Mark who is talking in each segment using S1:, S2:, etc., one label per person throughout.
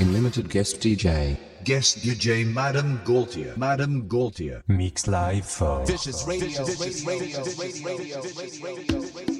S1: in limited guest DJ.
S2: Guest DJ Madam Gaultier. Madam Gaultier.
S3: Mix Live for
S4: Vicious Radio, Vicious Radio, Vicious Radio, Vicious Radio, Vicious Radio.
S5: Thank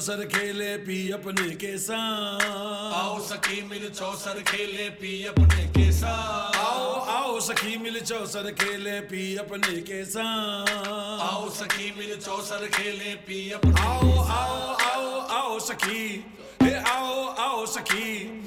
S1: चौसर खेले पी अपने के साथ।
S3: आओ सखी मिल चौसर खेले पी अपने के साथ।
S1: आओ आओ सखी मिल चौसर खेले पी अपने के साथ।
S3: आओ सखी मिल चौसर खेले पी अपने
S1: आओ आओ आओ आओ सखी हे आओ आओ सखी।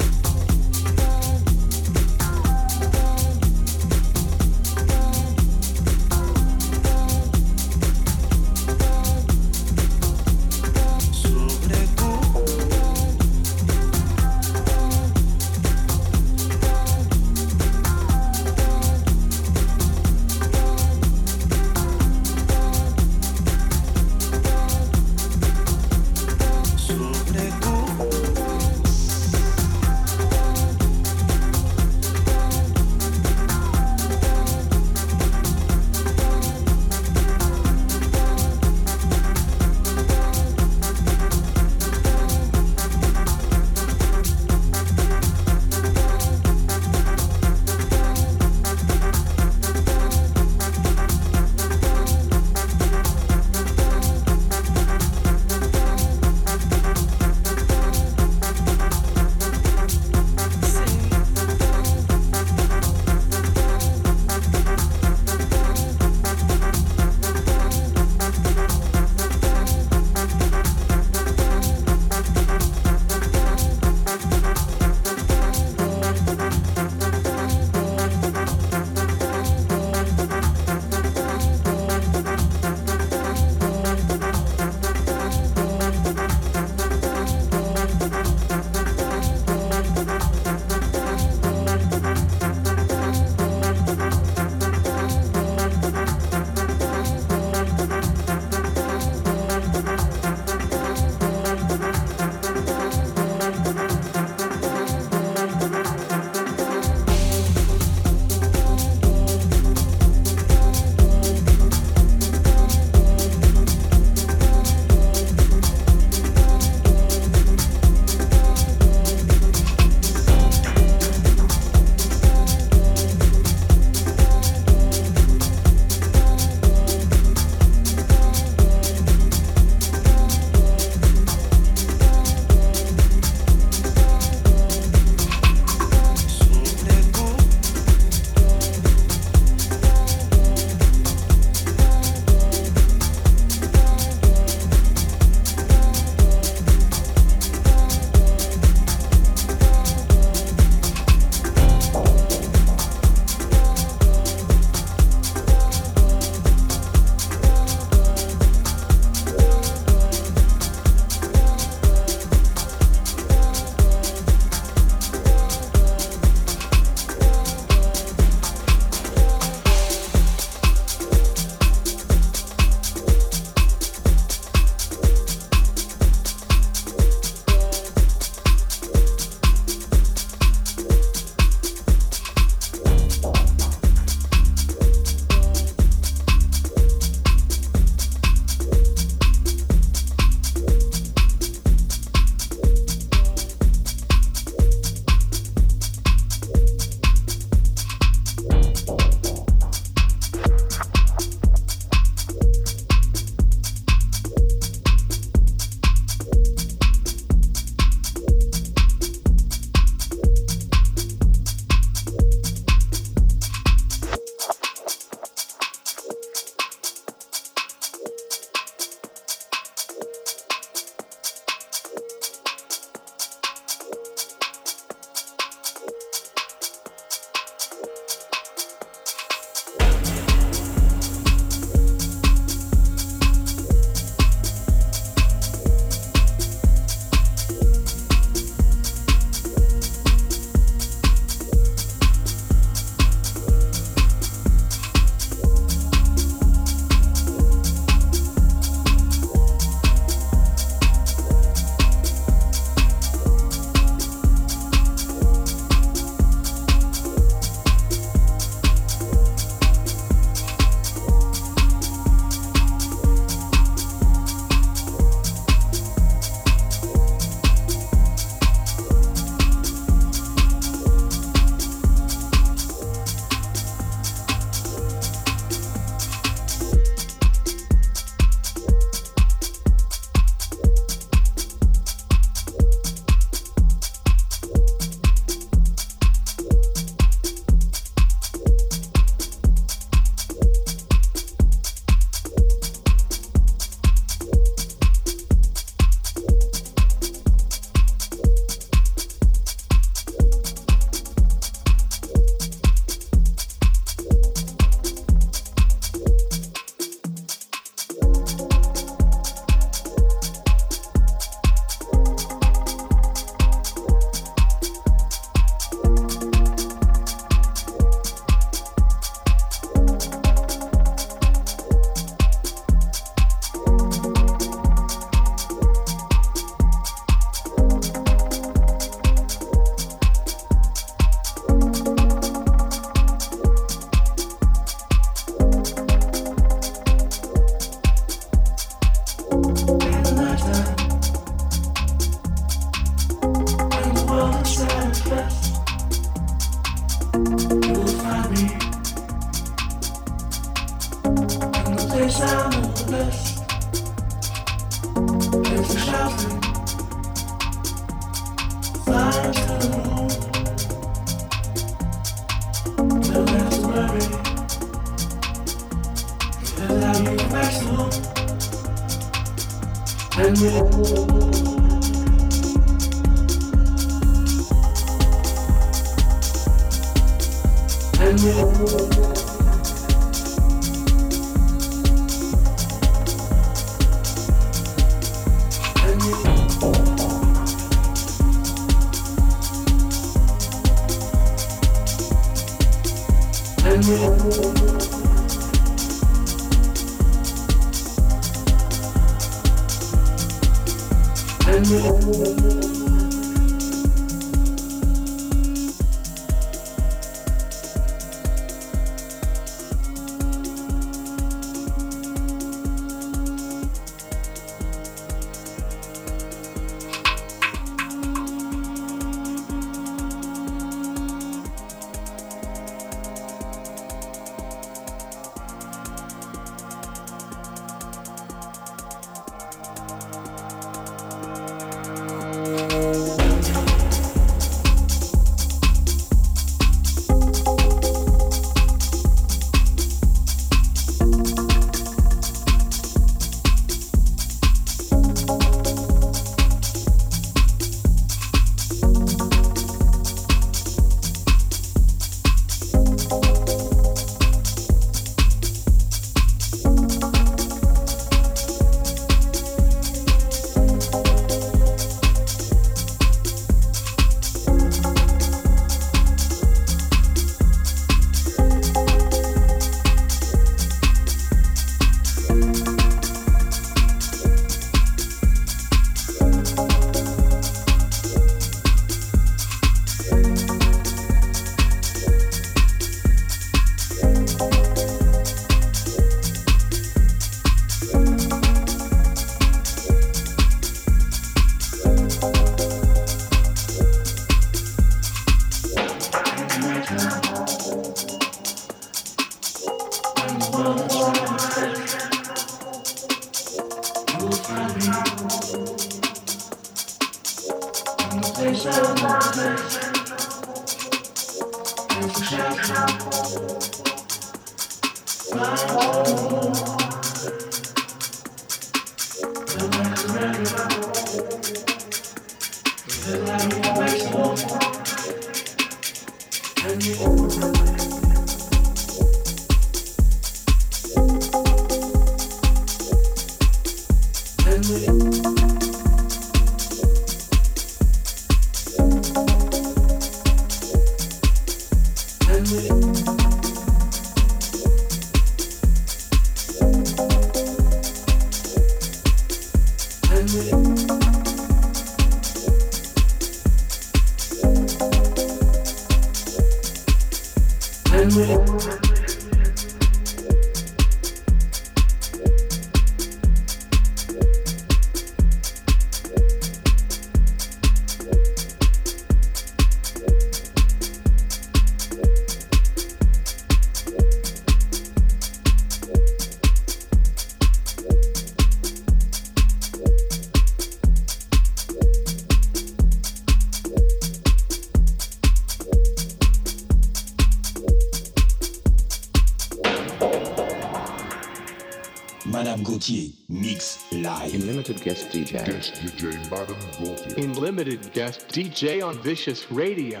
S6: Madame Gauthier, mix live.
S7: In limited guest DJ.
S8: Guest DJ Madam Gauthier.
S9: In limited guest DJ on Vicious Radio.